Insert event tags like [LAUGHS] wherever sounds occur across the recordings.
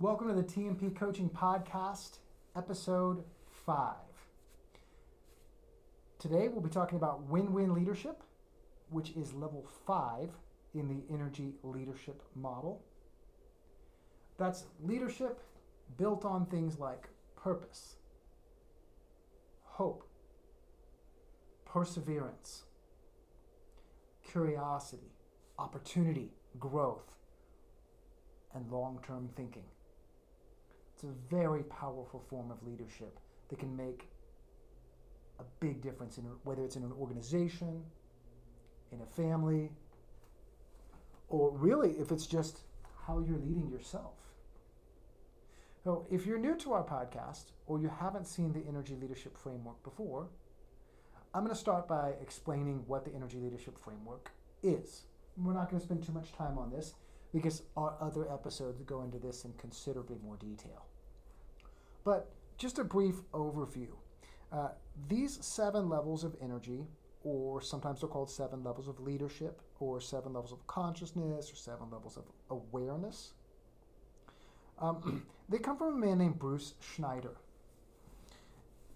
Welcome to the TMP Coaching Podcast, episode five. Today we'll be talking about win win leadership, which is level five in the energy leadership model. That's leadership built on things like purpose, hope, perseverance, curiosity, opportunity, growth, and long term thinking. It's a very powerful form of leadership that can make a big difference in whether it's in an organization, in a family, or really if it's just how you're leading yourself. So, if you're new to our podcast or you haven't seen the Energy Leadership Framework before, I'm going to start by explaining what the Energy Leadership Framework is. We're not going to spend too much time on this because our other episodes go into this in considerably more detail. But just a brief overview. Uh, these seven levels of energy, or sometimes they're called seven levels of leadership, or seven levels of consciousness, or seven levels of awareness, um, [CLEARS THROAT] they come from a man named Bruce Schneider.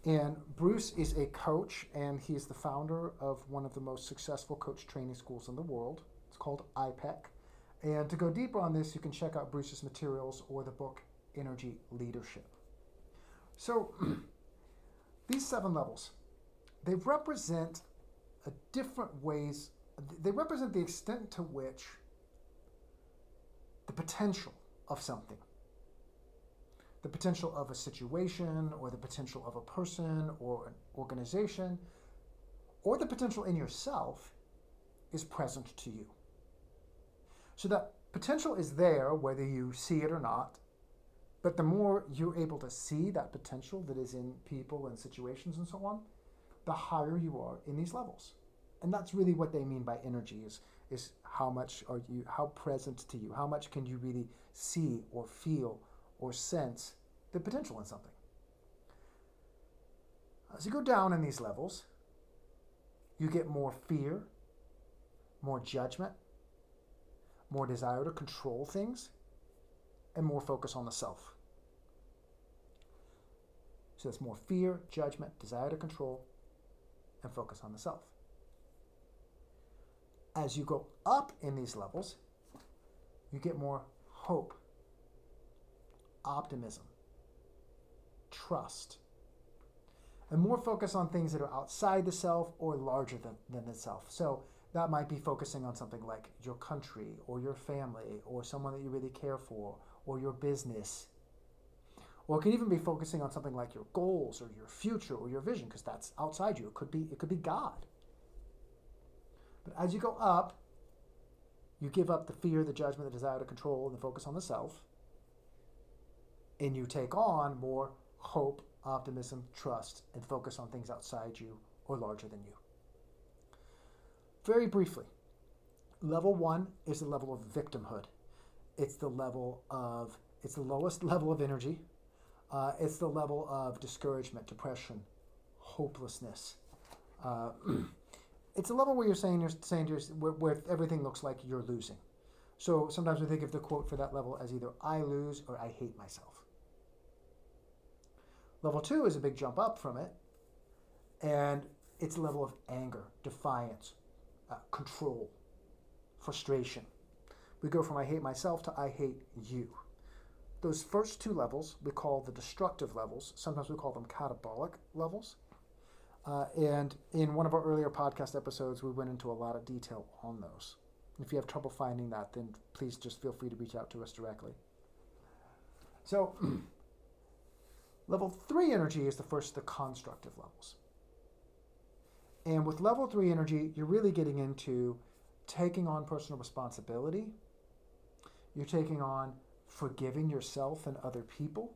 And Bruce is a coach, and he's the founder of one of the most successful coach training schools in the world. It's called IPEC. And to go deeper on this, you can check out Bruce's materials or the book Energy Leadership. So, [CLEARS THROAT] these seven levels, they represent a different ways, they represent the extent to which the potential of something, the potential of a situation, or the potential of a person, or an organization, or the potential in yourself is present to you. So that potential is there whether you see it or not. But the more you're able to see that potential that is in people and situations and so on, the higher you are in these levels. And that's really what they mean by energy is, is how much are you how present to you? How much can you really see or feel or sense the potential in something? As you go down in these levels, you get more fear, more judgment, more desire to control things, and more focus on the self. So that's more fear, judgment, desire to control, and focus on the self. As you go up in these levels, you get more hope, optimism, trust, and more focus on things that are outside the self or larger than, than the self. So that might be focusing on something like your country or your family or someone that you really care for or your business. Or it can even be focusing on something like your goals or your future or your vision because that's outside you. It could be it could be God. But as you go up, you give up the fear, the judgment, the desire to control, and the focus on the self. And you take on more hope, optimism, trust, and focus on things outside you or larger than you. Very briefly, level one is the level of victimhood. It's the level of, it's the lowest [LAUGHS] level of energy. Uh, it's the level of discouragement, depression, hopelessness. Uh, [CLEARS THROAT] it's a level where you're saying you're saying you're, where, where everything looks like you're losing. So sometimes we think of the quote for that level as either I lose or I hate myself. Level two is a big jump up from it, and it's a level of anger, defiance, uh, control, frustration. We go from I hate myself to I hate you. Those first two levels we call the destructive levels. Sometimes we call them catabolic levels. Uh, and in one of our earlier podcast episodes, we went into a lot of detail on those. If you have trouble finding that, then please just feel free to reach out to us directly. So, [CLEARS THROAT] level three energy is the first of the constructive levels. And with level three energy, you're really getting into taking on personal responsibility. You're taking on forgiving yourself and other people.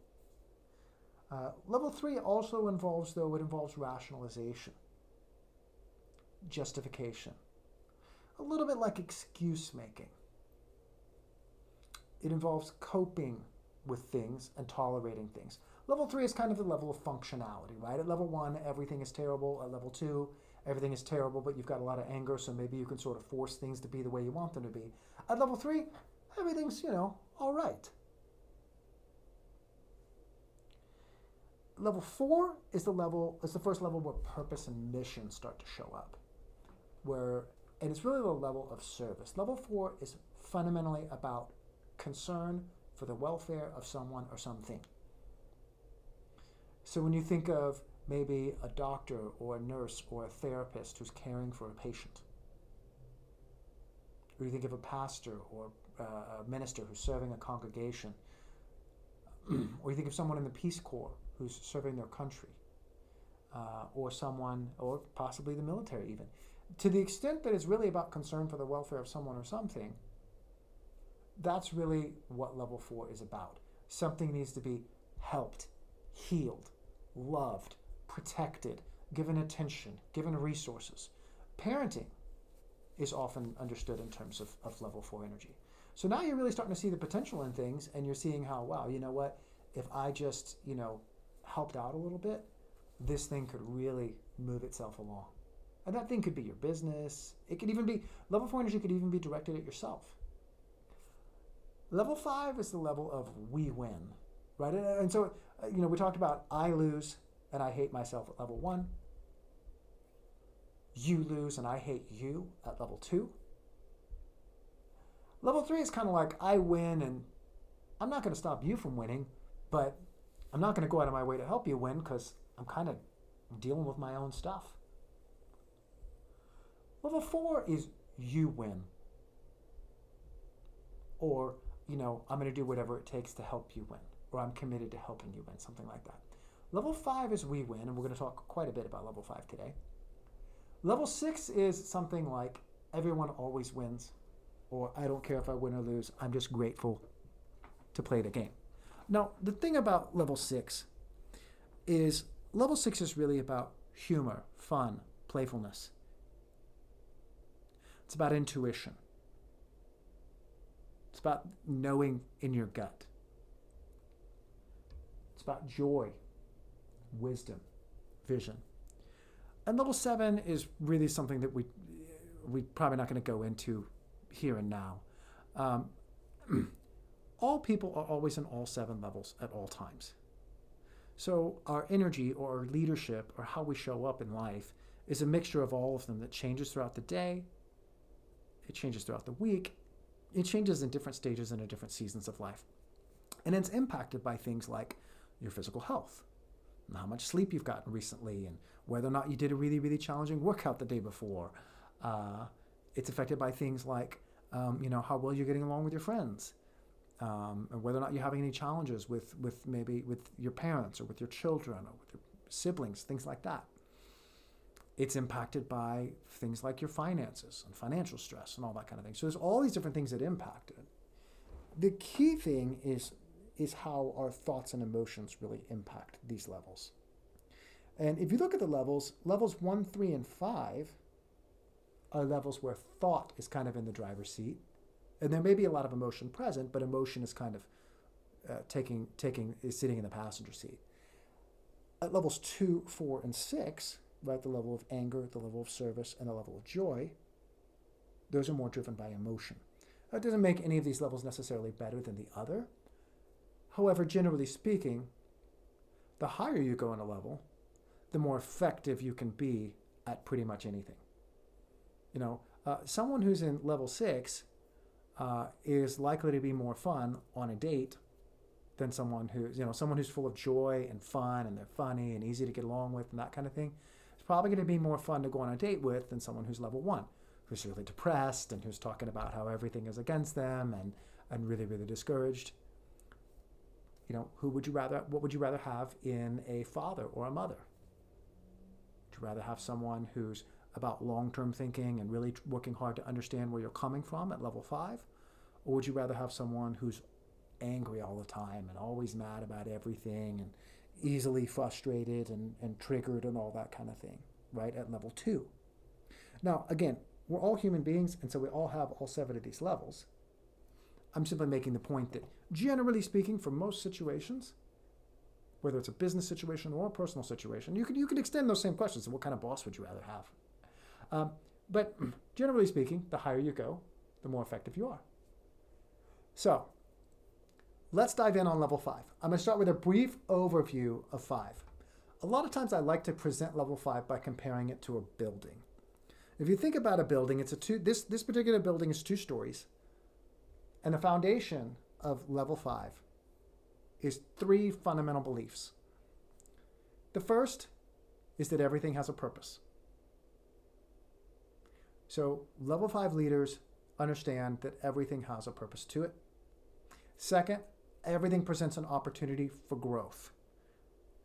Uh, level three also involves, though, it involves rationalization, justification, a little bit like excuse making. It involves coping with things and tolerating things. Level three is kind of the level of functionality, right? At level one, everything is terrible. At level two, everything is terrible, but you've got a lot of anger, so maybe you can sort of force things to be the way you want them to be. At level three, everything's, you know, all right. level four is the level is the first level where purpose and mission start to show up, where and it's really the level of service. Level four is fundamentally about concern for the welfare of someone or something. So when you think of maybe a doctor or a nurse or a therapist who's caring for a patient, or you think of a pastor or uh, a minister who's serving a congregation, [CLEARS THROAT] or you think of someone in the Peace Corps who's serving their country, uh, or someone, or possibly the military even. To the extent that it's really about concern for the welfare of someone or something, that's really what level four is about. Something needs to be helped, healed, loved, protected, given attention, given resources. Parenting is often understood in terms of, of level four energy. So now you're really starting to see the potential in things and you're seeing how, wow, you know what? If I just, you know, helped out a little bit, this thing could really move itself along. And that thing could be your business. It could even be, level four energy could even be directed at yourself. Level five is the level of we win, right? And so, uh, you know, we talked about I lose and I hate myself at level one. You lose and I hate you at level two. Level three is kind of like I win and I'm not going to stop you from winning, but I'm not going to go out of my way to help you win because I'm kind of dealing with my own stuff. Level four is you win. Or, you know, I'm going to do whatever it takes to help you win. Or I'm committed to helping you win, something like that. Level five is we win, and we're going to talk quite a bit about level five today. Level six is something like everyone always wins, or I don't care if I win or lose, I'm just grateful to play the game. Now, the thing about level six is level six is really about humor, fun, playfulness. It's about intuition. It's about knowing in your gut. It's about joy, wisdom, vision. And level seven is really something that we we probably not going to go into here and now. Um, [CLEARS THROAT] all people are always in all seven levels at all times. So our energy or our leadership or how we show up in life is a mixture of all of them that changes throughout the day. It changes throughout the week. It changes in different stages and in different seasons of life. And it's impacted by things like your physical health, and how much sleep you've gotten recently, and whether or not you did a really, really challenging workout the day before. Uh, it's affected by things like, um, you know, how well you're getting along with your friends, um, and whether or not you're having any challenges with, with maybe with your parents or with your children or with your siblings, things like that. It's impacted by things like your finances and financial stress and all that kind of thing. So there's all these different things that impact it. The key thing is is how our thoughts and emotions really impact these levels. And if you look at the levels, levels one, three, and five are levels where thought is kind of in the driver's seat. And there may be a lot of emotion present, but emotion is kind of uh, taking, taking, is sitting in the passenger seat. At levels two, four, and six, right, the level of anger, the level of service, and the level of joy, those are more driven by emotion. That doesn't make any of these levels necessarily better than the other, However, generally speaking, the higher you go in a level, the more effective you can be at pretty much anything. You know, uh, someone who's in level six uh, is likely to be more fun on a date than someone who's, you know, someone who's full of joy and fun and they're funny and easy to get along with and that kind of thing. It's probably going to be more fun to go on a date with than someone who's level one, who's really depressed and who's talking about how everything is against them and, and really, really discouraged you know, who would you rather, what would you rather have in a father or a mother? Would you rather have someone who's about long term thinking and really working hard to understand where you're coming from at level five? Or would you rather have someone who's angry all the time and always mad about everything and easily frustrated and, and triggered and all that kind of thing, right? At level two. Now, again, we're all human beings, and so we all have all seven of these levels. I'm simply making the point that, generally speaking, for most situations, whether it's a business situation or a personal situation, you could you could extend those same questions. So what kind of boss would you rather have? Um, but [CLEARS THROAT] generally speaking, the higher you go, the more effective you are. So let's dive in on level five. I'm going to start with a brief overview of five. a lot of times I like to present level five by comparing it to a building. If you think about a building, it's a two this this particular building is two stories. And the foundation of level five is three fundamental beliefs. The first is that everything has a purpose. So, level five leaders understand that everything has a purpose to it. Second, everything presents an opportunity for growth.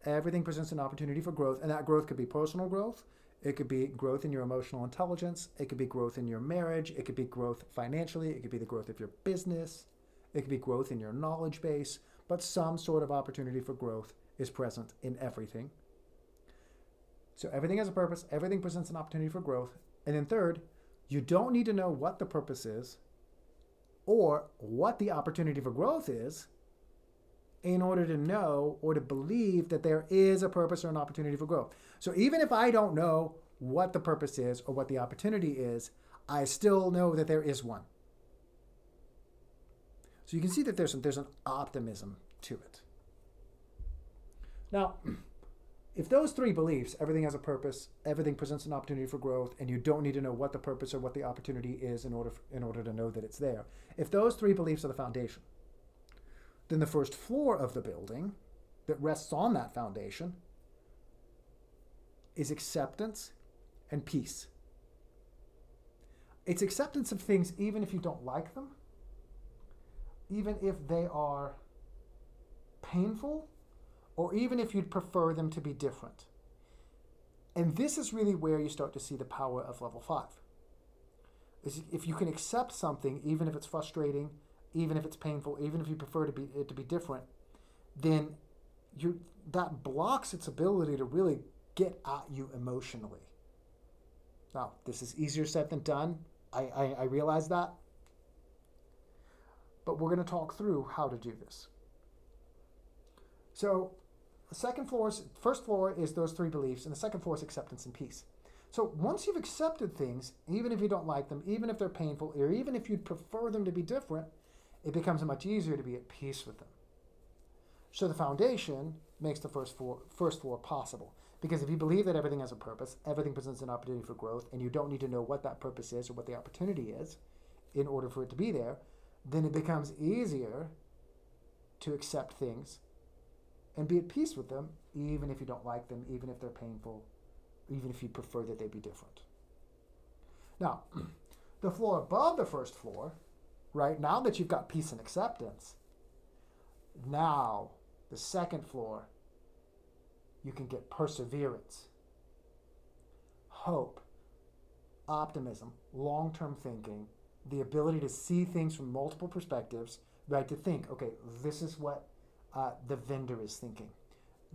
Everything presents an opportunity for growth, and that growth could be personal growth, it could be growth in your emotional intelligence, it could be growth in your marriage, it could be growth financially, it could be the growth of your business, it could be growth in your knowledge base, but some sort of opportunity for growth is present in everything. So everything has a purpose, everything presents an opportunity for growth. And then third, you don't need to know what the purpose is or what the opportunity for growth is in order to know or to believe that there is a purpose or an opportunity for growth. So even if I don't know what the purpose is or what the opportunity is, I still know that there is one. So you can see that there's, there's an optimism to it. Now, [CLEARS THROAT] if those three beliefs, everything has a purpose, everything presents an opportunity for growth, and you don't need to know what the purpose or what the opportunity is in order, in order to know that it's there, if those three beliefs are the foundation, then the first floor of the building that rests on that foundation is acceptance and peace. It's acceptance of things even if you don't like them, even if they are painful, or even if you'd prefer them to be different. And this is really where you start to see the power of level five. Is if you can accept something, even if it's frustrating, even if it's painful, even if you prefer to be it to be different, then you that blocks its ability to really get at you emotionally. Now, this is easier said than done. I, I, I realize that. But we're going to talk through how to do this. So, the second floor is, first floor is those three beliefs, and the second floor is acceptance and peace. So once you've accepted things, even if you don't like them, even if they're painful, or even if you'd prefer them to be different, it becomes much easier to be at peace with them. So the foundation makes the first floor, first floor possible. Because if you believe that everything has a purpose, everything presents an opportunity for growth, and you don't need to know what that purpose is or what the opportunity is in order for it to be there, then it becomes easier to accept things and be at peace with them, even if you don't like them, even if they're painful, even if you prefer that they be different. Now, [CLEARS THROAT] the floor above the first floor right? Now that you've got peace and acceptance, now the second floor, you can get perseverance, hope, optimism, long term thinking, the ability to see things from multiple perspectives, right? To think, okay, this is what uh, the vendor is thinking,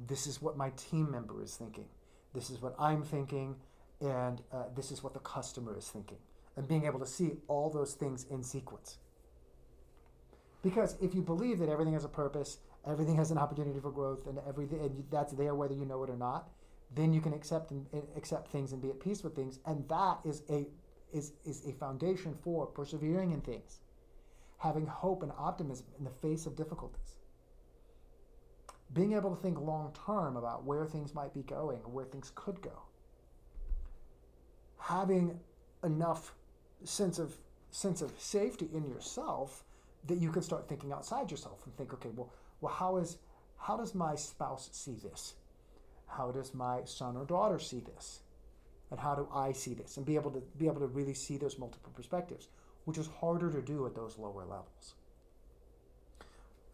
this is what my team member is thinking, this is what I'm thinking, and uh, this is what the customer is thinking. And being able to see all those things in sequence. Because if you believe that everything has a purpose, everything has an opportunity for growth, and everything and that's there whether you know it or not, then you can accept and, and accept things and be at peace with things, and that is a is is a foundation for persevering in things, having hope and optimism in the face of difficulties. Being able to think long term about where things might be going or where things could go. Having enough sense of sense of safety in yourself that you can start thinking outside yourself and think, okay, well, well, how is how does my spouse see this? How does my son or daughter see this? And how do I see this? And be able to be able to really see those multiple perspectives, which is harder to do at those lower levels.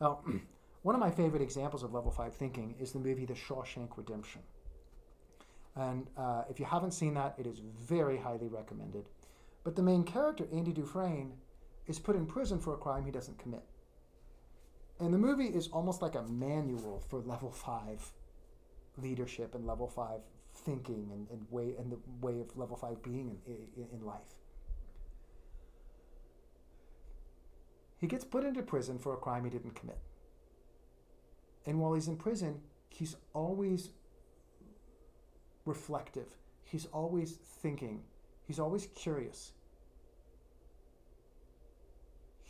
Now, [CLEARS THROAT] one of my favorite examples of level five thinking is the movie The Shawshank Redemption. And uh, if you haven't seen that, it is very highly recommended. But the main character, Andy Dufresne, is put in prison for a crime he doesn't commit. And the movie is almost like a manual for level five leadership and level five thinking and, and way and the way of level five being in, in, in life. He gets put into prison for a crime he didn't commit. And while he's in prison, he's always reflective. He's always thinking. He's always curious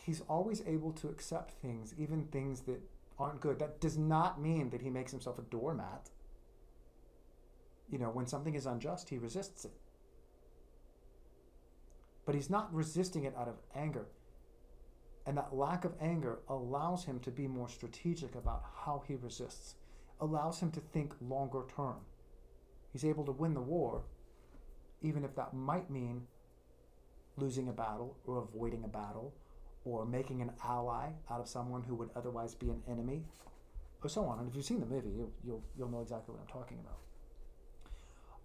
he's always able to accept things, even things that aren't good. That does not mean that he makes himself a doormat. You know, when something is unjust, he resists it. But he's not resisting it out of anger. And that lack of anger allows him to be more strategic about how he resists, allows him to think longer term. He's able to win the war, even if that might mean losing a battle or avoiding a battle or making an ally out of someone who would otherwise be an enemy or so on. And if you've seen the movie, you'll, you'll, you'll know exactly what I'm talking about.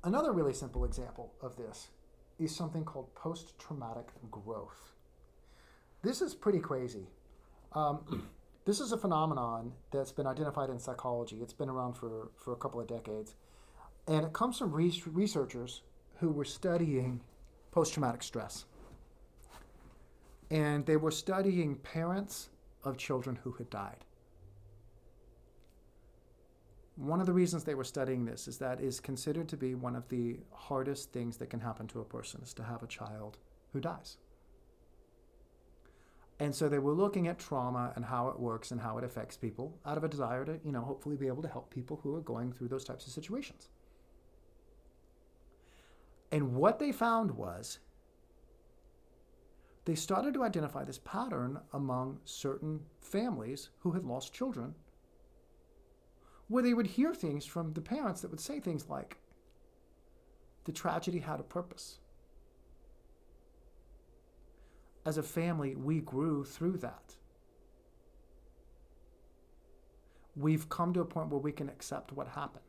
Another really simple example of this is something called post traumatic growth. This is pretty crazy. Um, [CLEARS THROAT] this is a phenomenon that's been identified in psychology. It's been around for, for a couple of decades. And it comes from re- researchers who were studying post traumatic stress. And they were studying parents of children who had died. One of the reasons they were studying this is that is considered to be one of the hardest things that can happen to a person is to have a child who dies. And so they were looking at trauma and how it works and how it affects people out of a desire to, you know, hopefully be able to help people who are going through those types of situations. And what they found was they started to identify this pattern among certain families who had lost children where they would hear things from the parents that would say things like, the tragedy had a purpose. As a family, we grew through that. We've come to a point where we can accept what happened,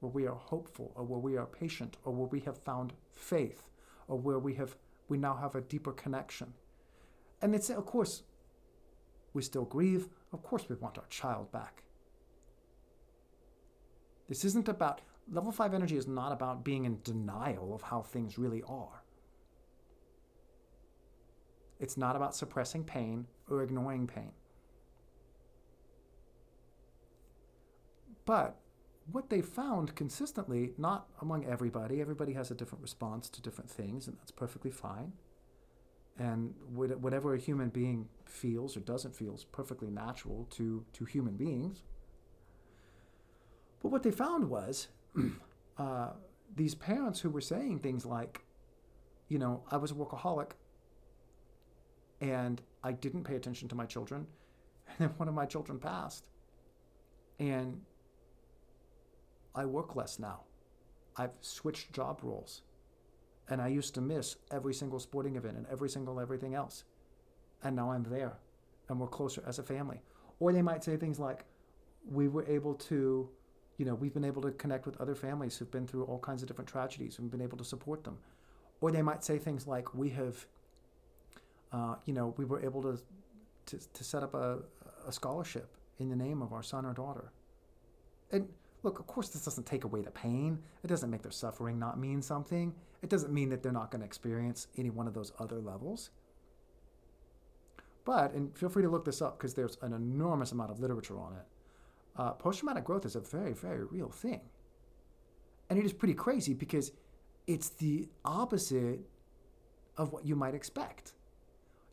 where we are hopeful, or where we are patient, or where we have found faith, or where we have we now have a deeper connection. And it's of course we still grieve. Of course we want our child back. This isn't about, level 5 energy is not about being in denial of how things really are. It's not about suppressing pain or ignoring pain. But what they found consistently, not among everybody, everybody has a different response to different things, and that's perfectly fine. And whatever a human being feels or doesn't feel is perfectly natural to, to human beings. But what they found was [CLEARS THROAT] uh, these parents who were saying things like, you know, I was a workaholic and I didn't pay attention to my children. And then one of my children passed. And I work less now. I've switched job roles. And I used to miss every single sporting event and every single everything else. And now I'm there and we're closer as a family. Or they might say things like, we were able to you know, we've been able to connect with other families who've been through all kinds of different tragedies and been able to support them. Or they might say things like, we have, uh, you know, we were able to, to, to set up a, a scholarship in the name of our son or daughter. And look, of course, this doesn't take away the pain. It doesn't make their suffering not mean something. It doesn't mean that they're not going to experience any one of those other levels. But, and feel free to look this up because there's an enormous amount of literature on it uh, post traumatic growth is a very, very real thing. And it is pretty crazy because it's the opposite of what you might expect.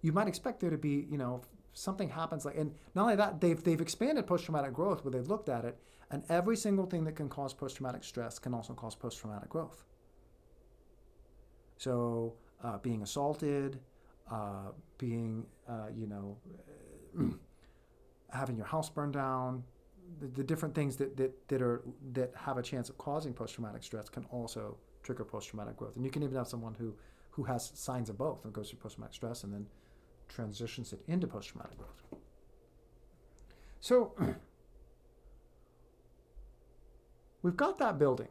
You might expect there to be, you know, something happens like, and not only that, they've, they've expanded post traumatic growth where they've looked at it, and every single thing that can cause post traumatic stress can also cause post traumatic growth. So, uh, being assaulted, uh, being, uh, you know, [CLEARS THROAT] having your house burned down, the, different things that, that, that are that have a chance of causing post-traumatic stress can also trigger post-traumatic growth. And you can even have someone who who has signs of both and goes through post-traumatic stress and then transitions it into post-traumatic growth. So [CLEARS THROAT] we've got that building.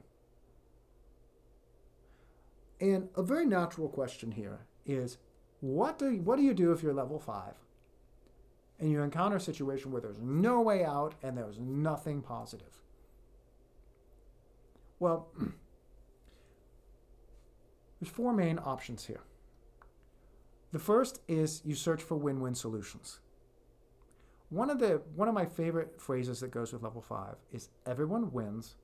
And a very natural question here is what do what do you do if you're level 5 and you encounter a situation where there's no way out and there's nothing positive. Well, [CLEARS THROAT] there's four main options here. The first is you search for win-win solutions. One of the one of my favorite phrases that goes with level 5 is everyone wins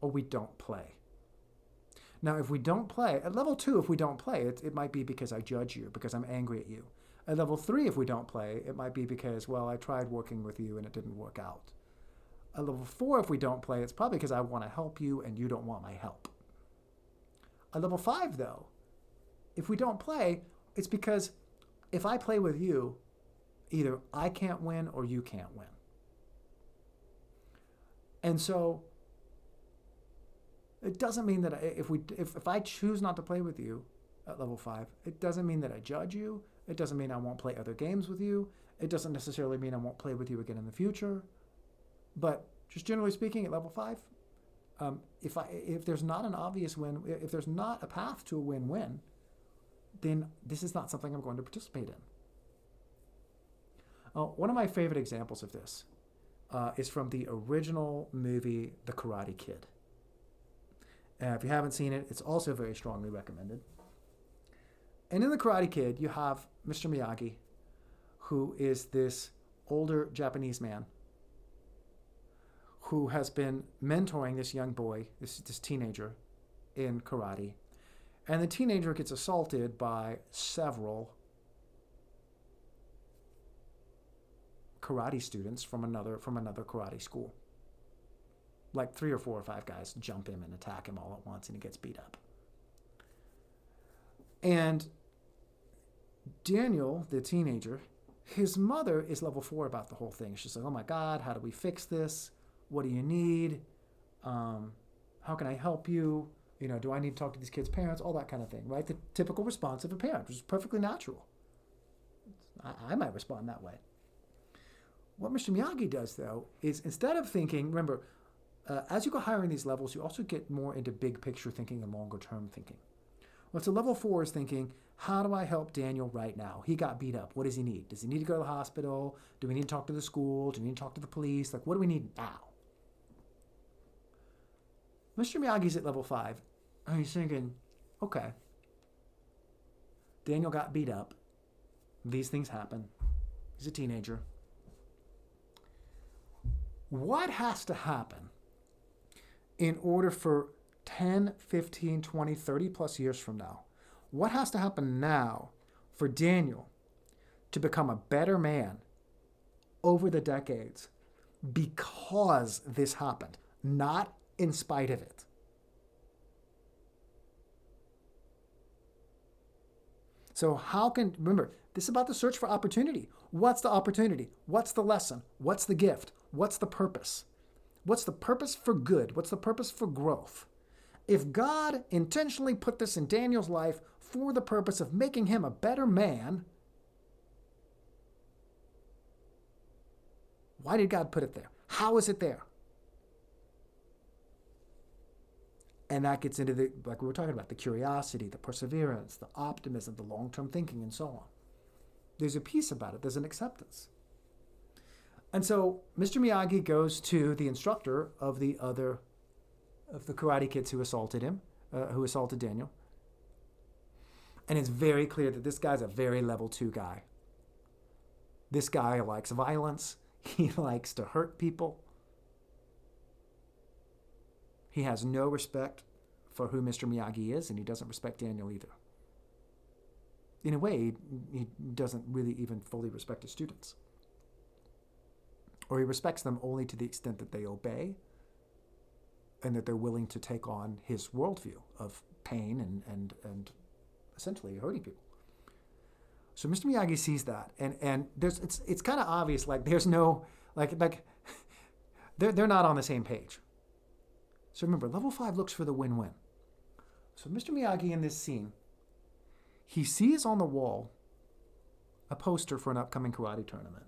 or we don't play. Now, if we don't play, at level 2 if we don't play, it, it might be because I judge you, because I'm angry at you. At level three, if we don't play, it might be because, well, I tried working with you and it didn't work out. At level four, if we don't play, it's probably because I want to help you and you don't want my help. At level five, though, if we don't play, it's because if I play with you, either I can't win or you can't win. And so it doesn't mean that if we if, if I choose not to play with you at level 5, it doesn't mean that I judge you. It doesn't mean I won't play other games with you. It doesn't necessarily mean I won't play with you again in the future. But just generally speaking, at level 5, um, if I if there's not an obvious win, if there's not a path to a win-win, then this is not something I'm going to participate in. Uh, one of my favorite examples of this uh, is from the original movie The Karate Kid. Uh, if you haven't seen it, it's also very strongly recommended. And in The Karate Kid, you have Mr. Miyagi, who is this older Japanese man who has been mentoring this young boy, this, this teenager, in karate. And the teenager gets assaulted by several karate students from another from another karate school. Like three or four or five guys jump him and attack him all at once, and he gets beat up. And Daniel, the teenager, his mother is level four about the whole thing. She's like, "Oh my God, how do we fix this? What do you need? Um, how can I help you? You know, do I need to talk to these kids' parents? All that kind of thing, right? The typical response of a parent, which is perfectly natural. I, I might respond that way. What Mr. Miyagi does, though, is instead of thinking, remember, uh, as you go higher in these levels, you also get more into big picture thinking and longer term thinking. Well, so level four is thinking, how do I help Daniel right now? He got beat up. What does he need? Does he need to go to the hospital? Do we need to talk to the school? Do we need to talk to the police? Like, what do we need now? Mr. Miyagi's at level five, and he's thinking, okay, Daniel got beat up. These things happen. He's a teenager what has to happen in order for 10, 15, 20, 30 plus years from now? What has to happen now for Daniel to become a better man over the decades because this happened, not in spite of it? So, how can, remember, this is about the search for opportunity. What's the opportunity? What's the lesson? What's the gift? What's the purpose? What's the purpose for good? What's the purpose for growth? If God intentionally put this in Daniel's life for the purpose of making him a better man, why did God put it there? How is it there? And that gets into the, like we were talking about, the curiosity, the perseverance, the optimism, the long term thinking, and so on. There's a peace about it, there's an acceptance. And so Mr. Miyagi goes to the instructor of the other, of the karate kids who assaulted him, uh, who assaulted Daniel. And it's very clear that this guy's a very level two guy. This guy likes violence. [LAUGHS] He likes to hurt people. He has no respect for who Mr. Miyagi is, and he doesn't respect Daniel either. In a way, he doesn't really even fully respect his students or he respects them only to the extent that they obey and that they're willing to take on his worldview of pain and, and, and essentially hurting people. So Mr. Miyagi sees that, and, and there's it's it's kind of obvious like there's no like like [LAUGHS] they're they're not on the same page. So remember, level five looks for the win-win. So Mr. Miyagi in this scene, he sees on the wall a poster for an upcoming karate tournament.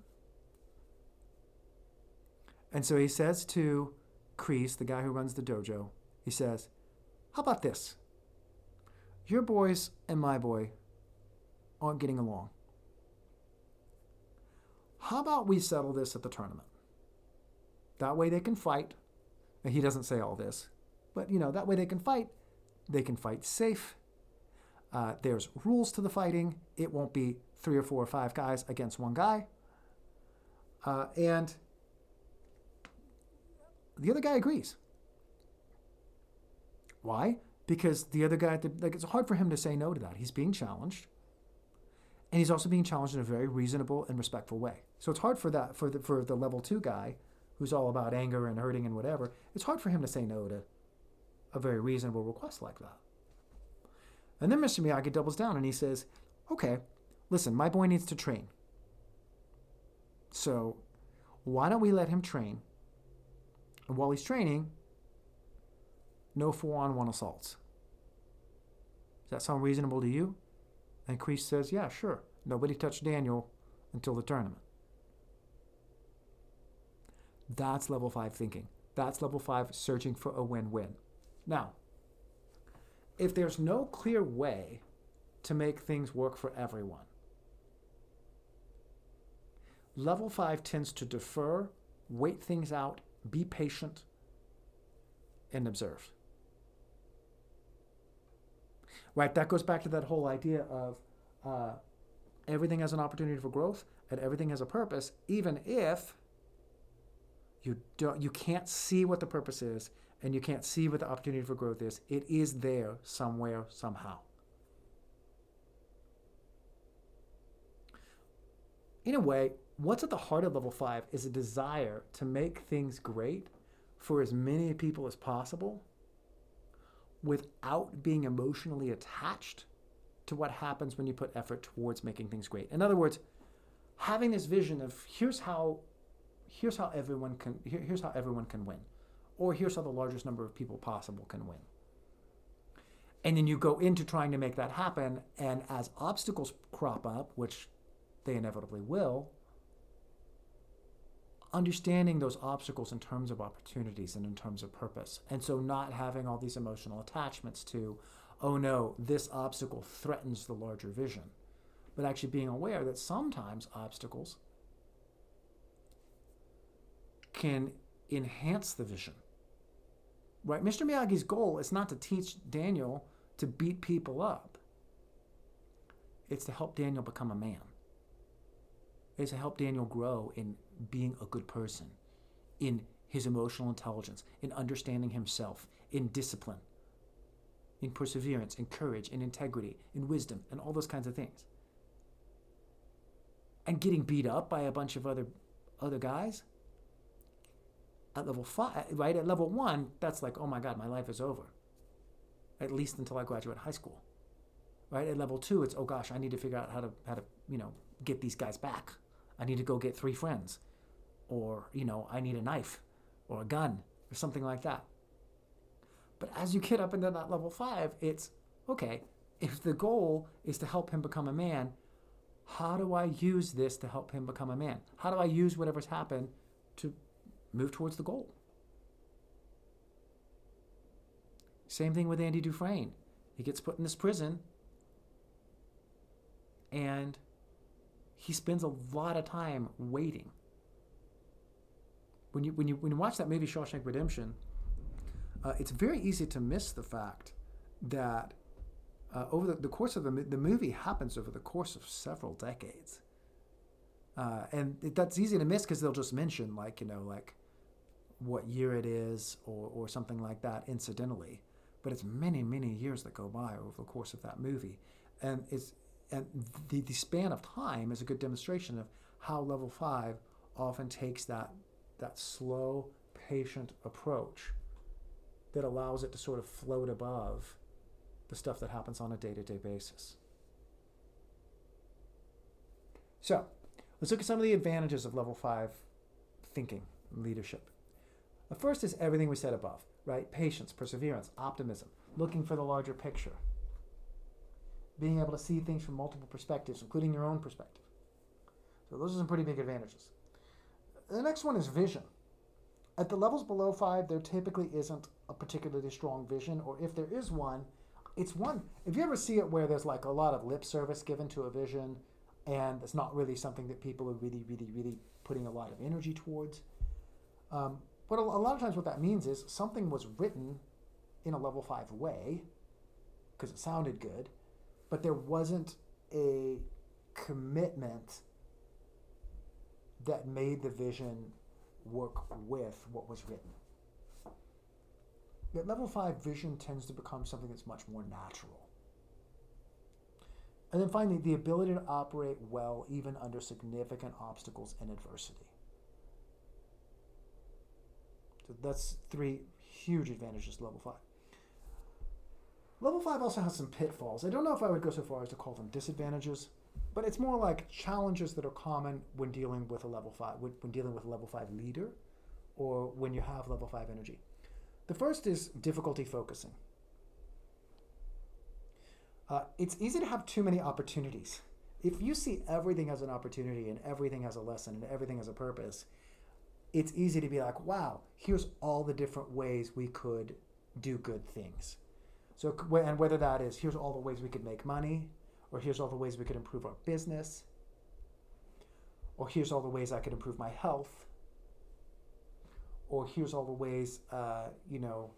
And so he says to Kreese, the guy who runs the dojo, he says, How about this? Your boys and my boy aren't getting along. How about we settle this at the tournament? That way they can fight. And he doesn't say all this, but you know, that way they can fight. They can fight safe. Uh, there's rules to the fighting. It won't be three or four or five guys against one guy. Uh, and the other guy agrees. Why? Because the other guy, like, it's hard for him to say no to that. He's being challenged, and he's also being challenged in a very reasonable and respectful way. So it's hard for that for the for the level two guy who's all about anger and hurting and whatever, it's hard for him to say no to a very reasonable request like that. And then Mr. Miyagi doubles down and he says, okay, listen, my boy needs to train. So why don't we let him train? And while he's training, no four on one assaults. Does that sound reasonable to you? And Kreese says, yeah, sure. Nobody touched Daniel until the tournament. That's level five thinking. That's level five searching for a win win. Now, if there's no clear way to make things work for everyone, level five tends to defer, wait things out, be patient, and observe. Right? That goes back to that whole idea of uh, everything has an opportunity for growth and everything has a purpose, even if you don't you can't see what the purpose is and you can't see what the opportunity for growth is it is there somewhere somehow in a way what's at the heart of level 5 is a desire to make things great for as many people as possible without being emotionally attached to what happens when you put effort towards making things great. In other words having this vision of here's how here's how everyone can here, here's how everyone can win or here's how the largest number of people possible can win. And then you go into trying to make that happen and as obstacles crop up which they inevitably will understanding those obstacles in terms of opportunities and in terms of purpose and so not having all these emotional attachments to oh no this obstacle threatens the larger vision but actually being aware that sometimes obstacles can enhance the vision. Right? Mr. Miyagi's goal is not to teach Daniel to beat people up. It's to help Daniel become a man. It's to help Daniel grow in being a good person, in his emotional intelligence, in understanding himself, in discipline, in perseverance, in courage, in integrity, in wisdom, and all those kinds of things. And getting beat up by a bunch of other other guys, at level five, right? At level one, that's like, oh my God, my life is over. At least until I graduate high school. Right? At level two, it's, oh gosh, I need to figure out how to, how to, you know, get these guys back. I need to go get three friends. Or, you know, I need a knife or a gun or something like that. But as you get up into that level five, it's, okay, if the goal is to help him become a man, how do I use this to help him become a man? How do I use whatever's happened to move towards the goal. Same thing with Andy Dufresne. He gets put in this prison and he spends a lot of time waiting. When you, when you, when you watch that movie Shawshank Redemption, uh, it's very easy to miss the fact that uh, over the, the, course of the, the movie happens over the course of several decades. Uh, and it, that's easy to miss because they'll just mention, like, you know, like what year it is or, or something like that incidentally. But it's many, many years that go by over the course of that movie. And it's and the, the span of time is a good demonstration of how level five often takes that that slow, patient approach that allows it to sort of float above the stuff that happens on a day-to-day basis. So, let's look at some of the advantages of level five thinking leadership. The first is everything we said above, right? Patience, perseverance, optimism, looking for the larger picture, being able to see things from multiple perspectives, including your own perspective. So those are some pretty big advantages. The next one is vision. At the levels below five, there typically isn't a particularly strong vision, or if there is one, it's one. If you ever see it where there's like a lot of lip service given to a vision, and it's not really something that people are really, really, really putting a lot of energy towards. Um, but a, a lot of times, what that means is something was written in a level five way because it sounded good, but there wasn't a commitment that made the vision work with what was written. Yet level five vision tends to become something that's much more natural. And then finally, the ability to operate well even under significant obstacles and adversity. So that's three huge advantages to level five. Level five also has some pitfalls. I don't know if I would go so far as to call them disadvantages, but it's more like challenges that are common when dealing with a level five, when, when dealing with a level five leader, or when you have level five energy. The first is difficulty focusing. Uh, it's easy to have too many opportunities. If you see everything as an opportunity and everything has a lesson and everything has a purpose, it's easy to be like, wow, here's all the different ways we could do good things. So, and whether that is here's all the ways we could make money, or here's all the ways we could improve our business, or here's all the ways I could improve my health, or here's all the ways, uh, you know,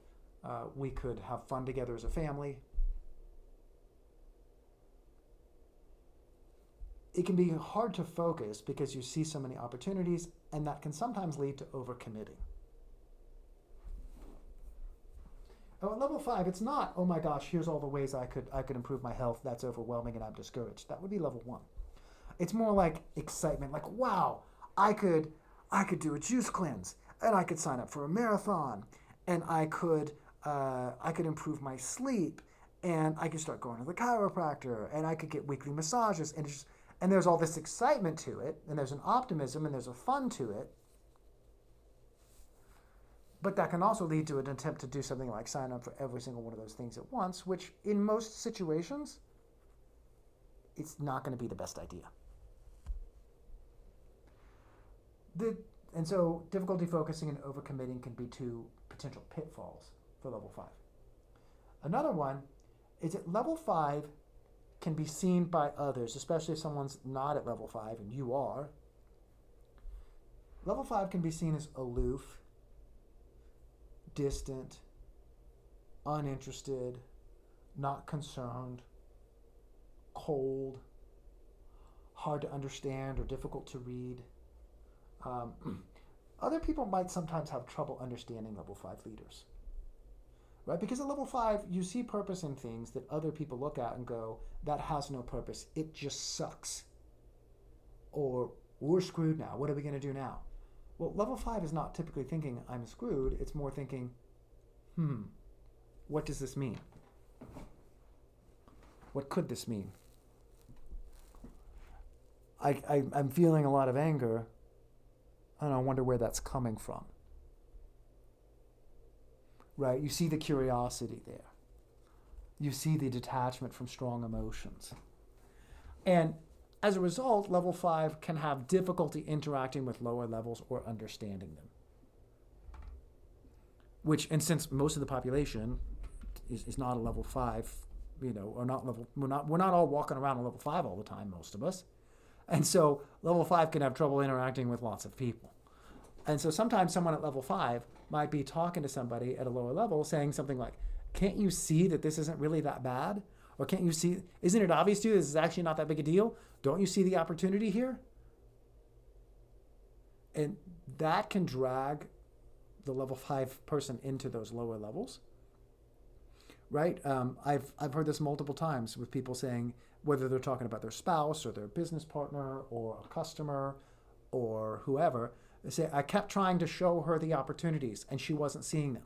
uh, we could have fun together as a family. It can be hard to focus because you see so many opportunities, and that can sometimes lead to overcommitting. Oh, at level five, it's not, oh my gosh, here's all the ways I could I could improve my health. That's overwhelming and I'm discouraged. That would be level one. It's more like excitement, like, wow, I could I could do a juice cleanse and I could sign up for a marathon and I could uh, I could improve my sleep and I could start going to the chiropractor and I could get weekly massages and just and there's all this excitement to it and there's an optimism and there's a fun to it but that can also lead to an attempt to do something like sign up for every single one of those things at once, which in most situations, it's not going to be the best idea. The, and so difficulty focusing and overcommitting can be two potential pitfalls for level five. Another one is that level five can be seen by others, especially if someone's not at level five and you are. Level five can be seen as aloof distant, uninterested, not concerned, cold, hard to understand, or difficult to read. Um, [CLEARS THROAT] other people might sometimes have trouble understanding level 5 leaders. Right? Because at level 5, you see purpose in things that other people look at and go, that has no purpose. It just sucks. Or, we're screwed now. What are we going to do now? Well, level five is not typically thinking, I'm screwed. It's more thinking, hmm, what does this mean? What could this mean? I, I, I'm feeling a lot of anger, and I wonder where that's coming from. Right? You see the curiosity there. You see the detachment from strong emotions. And as a result, level five can have difficulty interacting with lower levels or understanding them. Which, and since most of the population is, is not a level five, you know, or not level, we're not, we're not all walking around a level five all the time, most of us. And so level five can have trouble interacting with lots of people. And so sometimes someone at level five might be talking to somebody at a lower level saying something like, Can't you see that this isn't really that bad? Or can't you see, isn't it obvious to you this is actually not that big a deal? Don't you see the opportunity here? And that can drag the level five person into those lower levels. Right? Um, I've, I've heard this multiple times with people saying, whether they're talking about their spouse or their business partner or a customer or whoever, they say, I kept trying to show her the opportunities and she wasn't seeing them.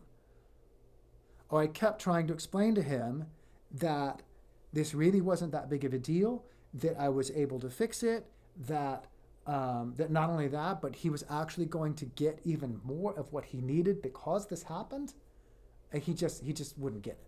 Or I kept trying to explain to him that this really wasn't that big of a deal, that I was able to fix it, that um, that not only that, but he was actually going to get even more of what he needed because this happened. And he just he just wouldn't get it.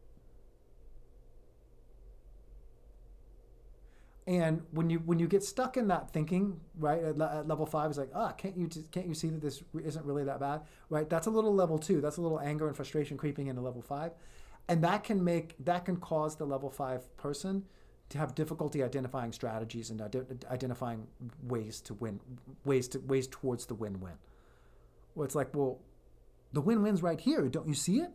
And when you when you get stuck in that thinking, right, at, at level five, is like, ah, can't you just, can't you see that this isn't really that bad, right? That's a little level two. That's a little anger and frustration creeping into level five and that can make that can cause the level five person to have difficulty identifying strategies and identifying ways to win ways to ways towards the win-win. Well it's like well the win-win's right here. Don't you see it?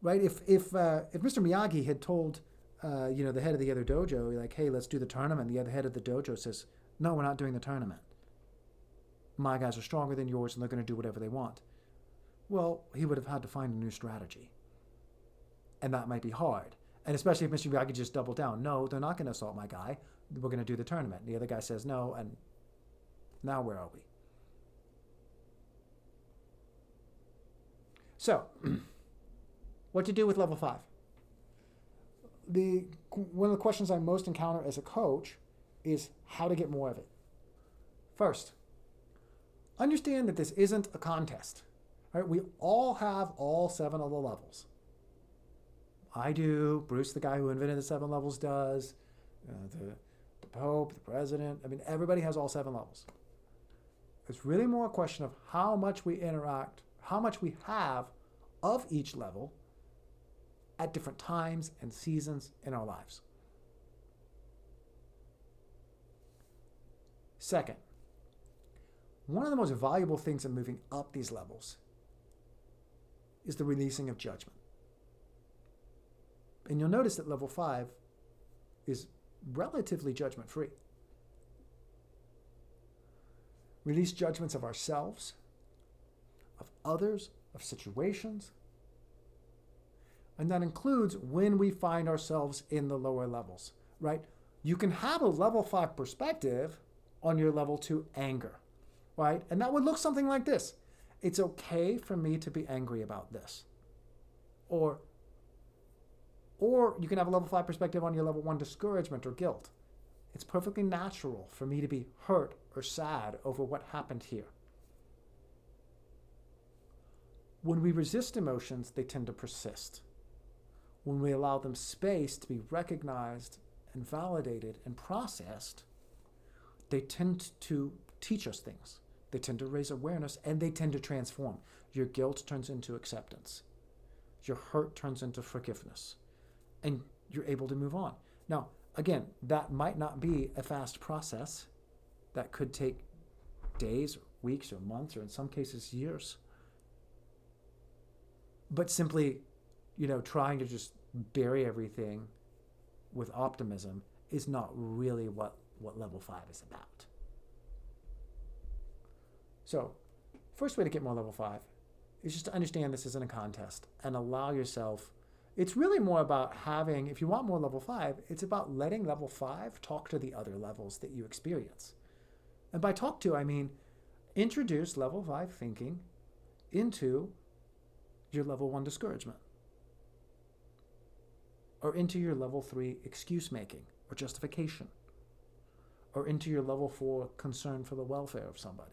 Right? If if uh, if mr miyagi had told uh, you know the head of the other dojo like hey let's do the tournament the other head of the dojo says no we're not doing the tournament. My guys are stronger than yours and they're going to do whatever they want. Well he would have had to find a new strategy and that might be hard. And especially if Mr. Miyagi just double down, no, they're not going to assault my guy. We're going to do the tournament. And the other guy says no, and now where are we? So, [CLEARS THROAT] what to do with level five? The one of the questions I most encounter as a coach is how to get more of it. First, understand that this isn't a contest. Right? We all have all seven of the levels. I do. Bruce, the guy who invented the seven levels, does. Uh, the, the Pope, the President. I mean, everybody has all seven levels. It's really more a question of how much we interact, how much we have of each level at different times and seasons in our lives. Second, one of the most valuable things in moving up these levels is the releasing of judgment. And you'll notice that level five is relatively judgment free. Release judgments of ourselves, of others, of situations. And that includes when we find ourselves in the lower levels, right? You can have a level five perspective on your level two anger, right? And that would look something like this It's okay for me to be angry about this. Or or you can have a level five perspective on your level one discouragement or guilt. It's perfectly natural for me to be hurt or sad over what happened here. When we resist emotions, they tend to persist. When we allow them space to be recognized and validated and processed, they tend to teach us things. They tend to raise awareness and they tend to transform. Your guilt turns into acceptance. Your hurt turns into forgiveness and you're able to move on. Now, again, that might not be a fast process. That could take days, or weeks, or months, or in some cases, years. But simply, you know, trying to just bury everything with optimism is not really what, what level five is about. So, first way to get more level five is just to understand this isn't a contest and allow yourself it's really more about having, if you want more level five, it's about letting level five talk to the other levels that you experience. And by talk to, I mean introduce level five thinking into your level one discouragement or into your level three excuse making or justification or into your level four concern for the welfare of somebody.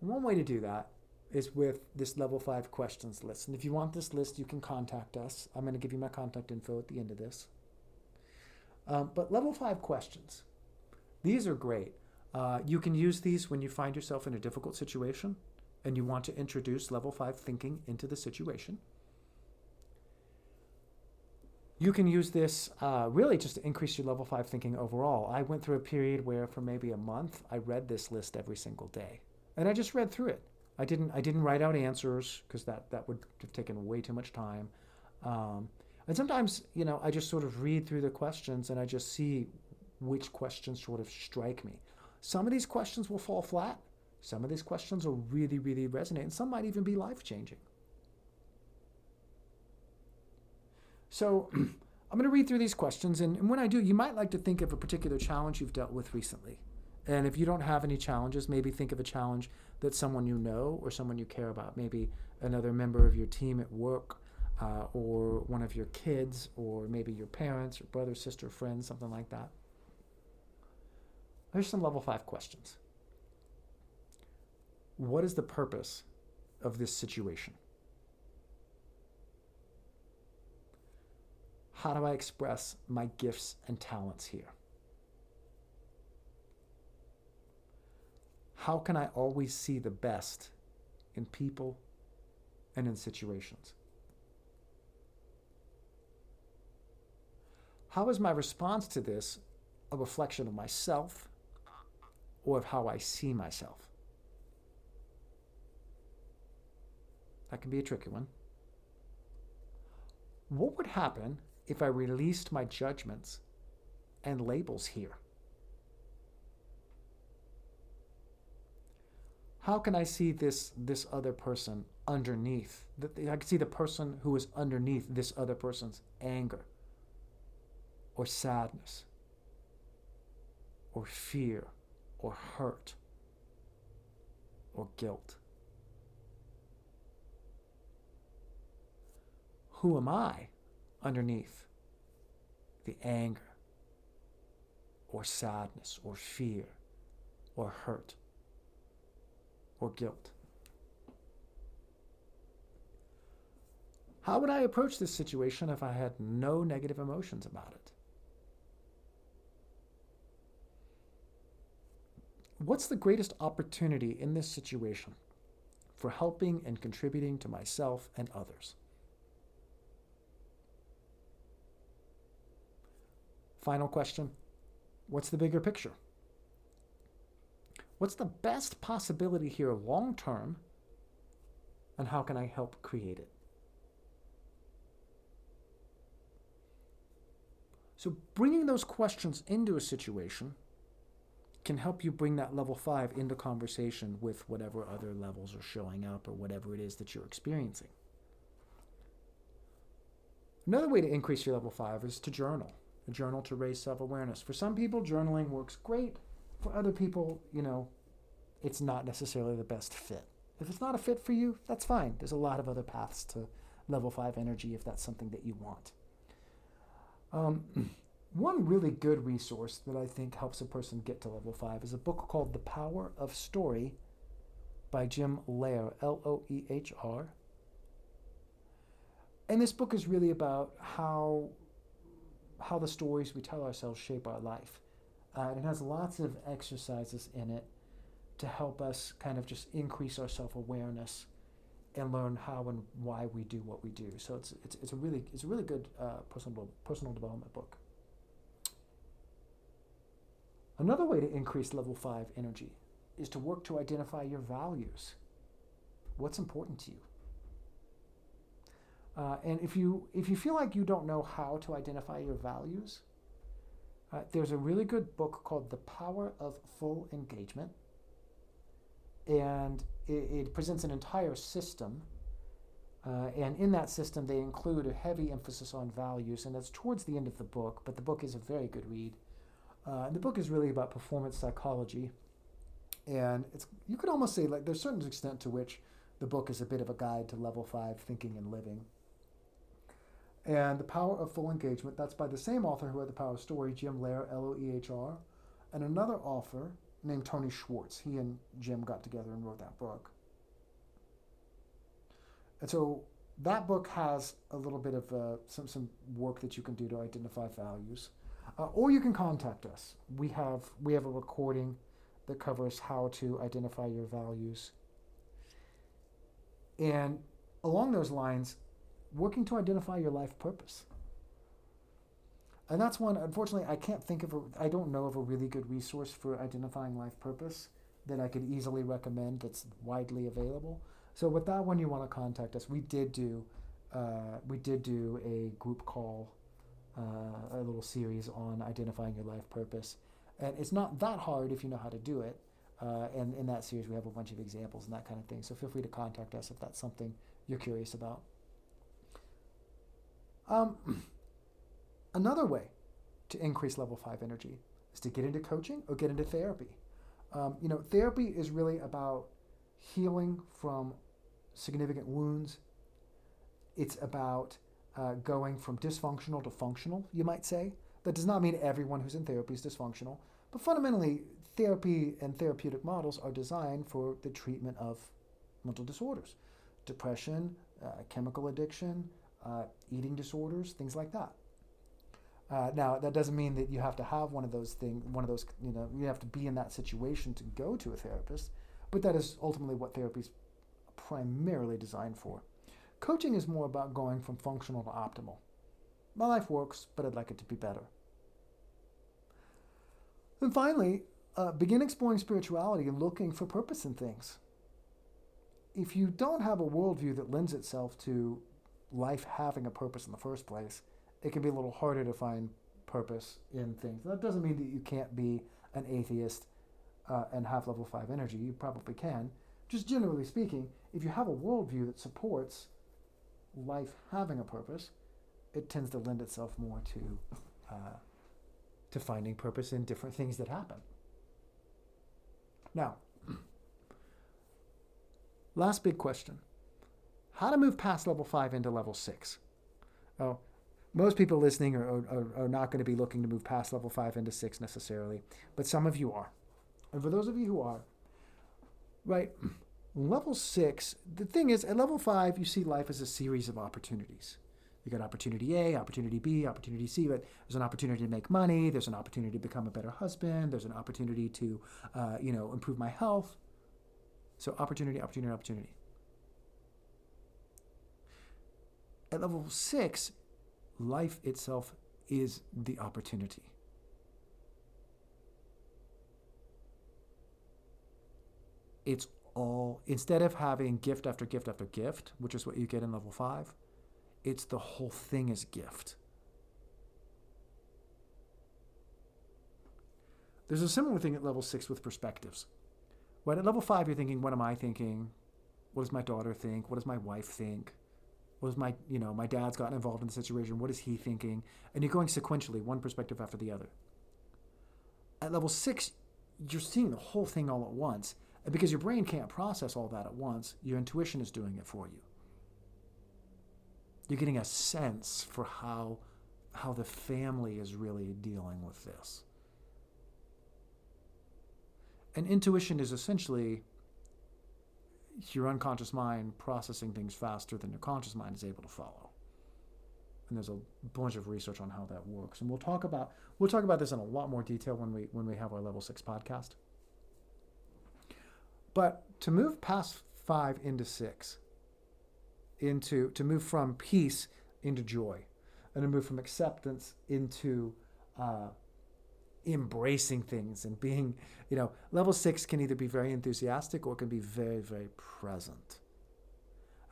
One way to do that is with this level five questions list. And if you want this list, you can contact us. I'm going to give you my contact info at the end of this. Um, but level five questions, these are great. Uh, you can use these when you find yourself in a difficult situation and you want to introduce level five thinking into the situation. You can use this uh, really just to increase your level five thinking overall. I went through a period where, for maybe a month, I read this list every single day. And I just read through it. I didn't I didn't write out answers because that that would have taken way too much time. Um, and sometimes you know I just sort of read through the questions and I just see which questions sort of strike me. Some of these questions will fall flat. Some of these questions will really really resonate, and some might even be life changing. So. [CLEARS THROAT] I'm going to read through these questions, and, and when I do, you might like to think of a particular challenge you've dealt with recently. And if you don't have any challenges, maybe think of a challenge that someone you know or someone you care about, maybe another member of your team at work, uh, or one of your kids, or maybe your parents, or brother, sister, friend, something like that. Here's some level five questions. What is the purpose of this situation? How do I express my gifts and talents here? How can I always see the best in people and in situations? How is my response to this a reflection of myself or of how I see myself? That can be a tricky one. What would happen if I released my judgments and labels here? how can I see this this other person underneath? I can see the person who is underneath this other person's anger or sadness or fear or hurt or guilt. Who am I underneath the anger or sadness or fear or hurt? Or guilt? How would I approach this situation if I had no negative emotions about it? What's the greatest opportunity in this situation for helping and contributing to myself and others? Final question What's the bigger picture? What's the best possibility here long term, and how can I help create it? So, bringing those questions into a situation can help you bring that level five into conversation with whatever other levels are showing up or whatever it is that you're experiencing. Another way to increase your level five is to journal. A journal to raise self awareness. For some people, journaling works great. For other people, you know, it's not necessarily the best fit. If it's not a fit for you, that's fine. There's a lot of other paths to level five energy if that's something that you want. Um, [CLEARS THROAT] One really good resource that I think helps a person get to level five is a book called The Power of Story by Jim Loehr, L O E H R. And this book is really about how how the stories we tell ourselves shape our life. Uh, and it has lots of exercises in it to help us kind of just increase our self awareness and learn how and why we do what we do. So it's it's, it's a really it's a really good uh, personal personal development book. Another way to increase level five energy is to work to identify your values. What's important to you? Uh, and if you if you feel like you don't know how to identify your values, uh, there's a really good book called The Power of Full Engagement, and it, it presents an entire system. Uh, and in that system, they include a heavy emphasis on values, and that's towards the end of the book. But the book is a very good read. Uh, the book is really about performance psychology, and it's you could almost say like there's a certain extent to which the book is a bit of a guide to level five thinking and living. And the power of full engagement. That's by the same author who had the power of story, Jim Loehr, L O E H R, and another author named Tony Schwartz. He and Jim got together and wrote that book. And so that book has a little bit of uh, some some work that you can do to identify values. Uh, or you can contact us. We have we have a recording that covers how to identify your values. And along those lines, working to identify your life purpose. And that's one, unfortunately, I can't think of, a, I don't know of a really good resource for identifying life purpose that I could easily recommend that's widely available. So with that one, you want to contact us. We did do, uh, we did do a group call uh, a little series on identifying your life purpose. And it's not that hard if you know how to do it. Uh, and in that series, we have a bunch of examples and that kind of thing. So feel free to contact us if that's something you're curious about. Um, [CLEARS THROAT] another way to increase level five energy is to get into coaching or get into therapy. Um, you know, therapy is really about healing from significant wounds. It's about uh, going from dysfunctional to functional, you might say. That does not mean everyone who's in therapy is dysfunctional, but fundamentally, therapy and therapeutic models are designed for the treatment of mental disorders, depression, uh, chemical addiction, uh, eating disorders, things like that. Uh, now, that doesn't mean that you have to have one of those things, one of those, you know, you have to be in that situation to go to a therapist, but that is ultimately what therapy is primarily designed for. Coaching is more about going from functional to optimal. My life works, but I'd like it to be better. And finally, uh, begin exploring spirituality and looking for purpose in things. If you don't have a worldview that lends itself to life having a purpose in the first place, it can be a little harder to find purpose in things. That doesn't mean that you can't be an atheist uh, and have level five energy. You probably can. Just generally speaking, if you have a worldview that supports life having a purpose, it tends to lend itself more to uh, to finding purpose in different things that happen. Now, [CLEARS THROAT] last big question: How to move past level five into level six? Oh, most people listening are, are, are not going to be looking to move past level five into six necessarily, but some of you are. And for those of you who are, right, level six, the thing is, at level five, you see life as a series of opportunities. You got opportunity A, opportunity B, opportunity C, but there's an opportunity to make money, there's an opportunity to become a better husband, there's an opportunity to, uh, you know, improve my health. So opportunity, opportunity, opportunity. At level six, life itself is the opportunity. It's all, instead of having gift after gift after gift, which is what you get in level five, it's the whole thing is gift. There's a similar thing at level six with perspectives. When at level five, you're thinking, what am I thinking? What does my daughter think? What does my wife think? Was my you know my dad's gotten involved in the situation? What is he thinking? And you're going sequentially one perspective after the other. At level six you're seeing the whole thing all at once. And because your brain can't process all that at once your intuition is doing it for you. You're getting a sense for how how the family is really dealing with this. And intuition is essentially your unconscious mind processing things faster than your conscious mind is able to follow. And there's a bunch of research on how that works. And we'll talk about we'll talk about this in a lot more detail when we when we have our level six podcast. But to move past five into six, into to move from peace into joy, and to move from acceptance into uh, embracing things and being, you know, level six can either be very enthusiastic or can be very, very present.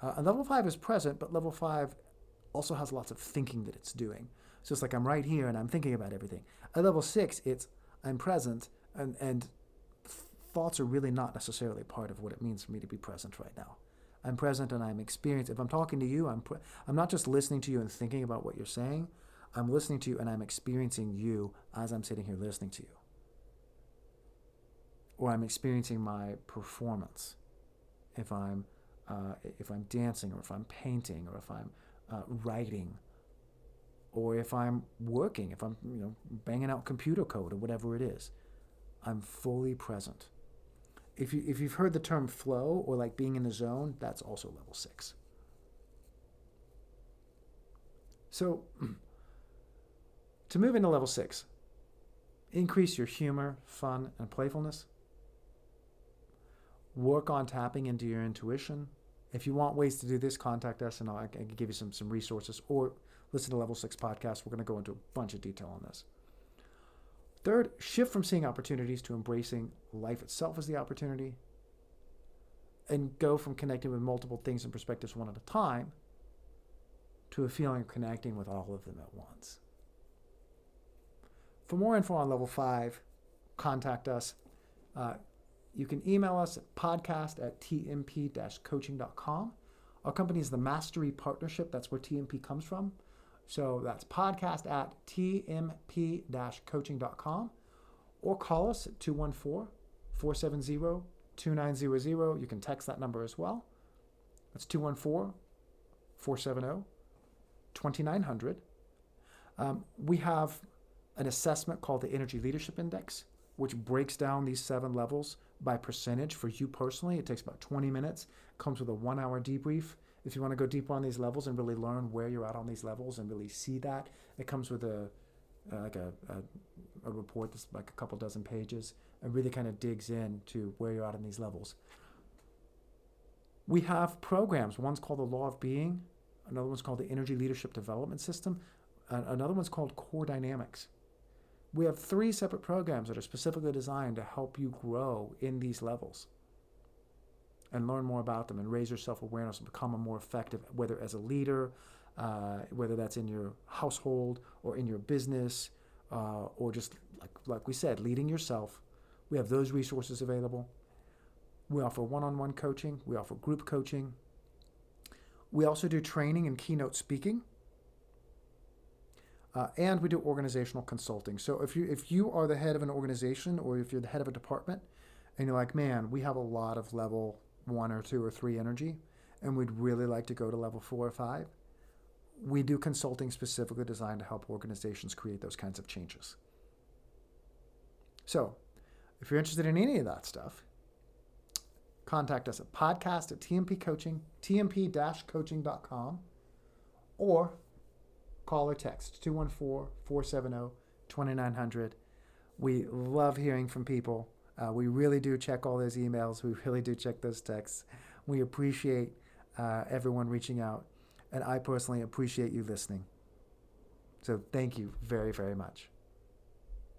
Uh, and level five is present, but level five also has lots of thinking that it's doing. So it's like I'm right here and I'm thinking about everything. At level six, it's I'm present and, and thoughts are really not necessarily part of what it means for me to be present right now. I'm present and I'm experienced. If I'm talking to you, I'm pre- I'm not just listening to you and thinking about what you're saying. I'm listening to you and I'm experiencing you as I'm sitting here listening to you. Or I'm experiencing my performance. If I'm uh, if I'm dancing, or if I'm painting, or if I'm uh, writing, or if I'm working, if I'm you know banging out computer code or whatever it is, I'm fully present. If you if you've heard the term flow or like being in the zone, that's also level six. So [CLEARS THROAT] to move into level six, increase your humor, fun, and playfulness. Work on tapping into your intuition. If you want ways to do this, contact us and I'll, I can give you some, some resources or listen to Level 6 podcast. We're going to go into a bunch of detail on this. Third, shift from seeing opportunities to embracing life itself as the opportunity and go from connecting with multiple things and perspectives one at a time to a feeling of connecting with all of them at once. For more info on level five, contact us. Uh, you can email us at podcast at tmp coaching.com. Our company is the Mastery Partnership. That's where TMP comes from. So that's podcast at tmp coaching.com or call us at 214 470 2900. You can text that number as well. That's 214 470 2900. Um, we have an assessment called the Energy Leadership Index, which breaks down these seven levels by percentage for you personally. It takes about 20 minutes, comes with a one hour debrief. If you want to go deeper on these levels and really learn where you're at on these levels and really see that, it comes with a uh, like a, a, a report that's like a couple dozen pages and really kind of digs in to where you're at in these levels. We have programs. One's called the Law of Being, another one's called the Energy Leadership Development System, another one's called Core Dynamics we have three separate programs that are specifically designed to help you grow in these levels and learn more about them and raise your self awareness and become a more effective, whether as a leader, uh, whether that's in your household or in your business, uh, or just like, like we said, leading yourself. We have those resources available. We offer one on one coaching, we offer group coaching. We also do training and keynote speaking. Uh, and we do organizational consulting. So if you if you are the head of an organization or if you're the head of a department, and you're like, man, we have a lot of level one or two or three energy, and we'd really like to go to level four or five, we do consulting specifically designed to help organizations create those kinds of changes. So, if you're interested in any of that stuff, contact us at podcast at tmpcoaching, tmp-coaching.com or call or text 214-470-2900. We love hearing from people. Uh, we really do check all those emails. We really do check those texts. We appreciate uh, everyone reaching out. And I personally appreciate you listening. So thank you very, very much.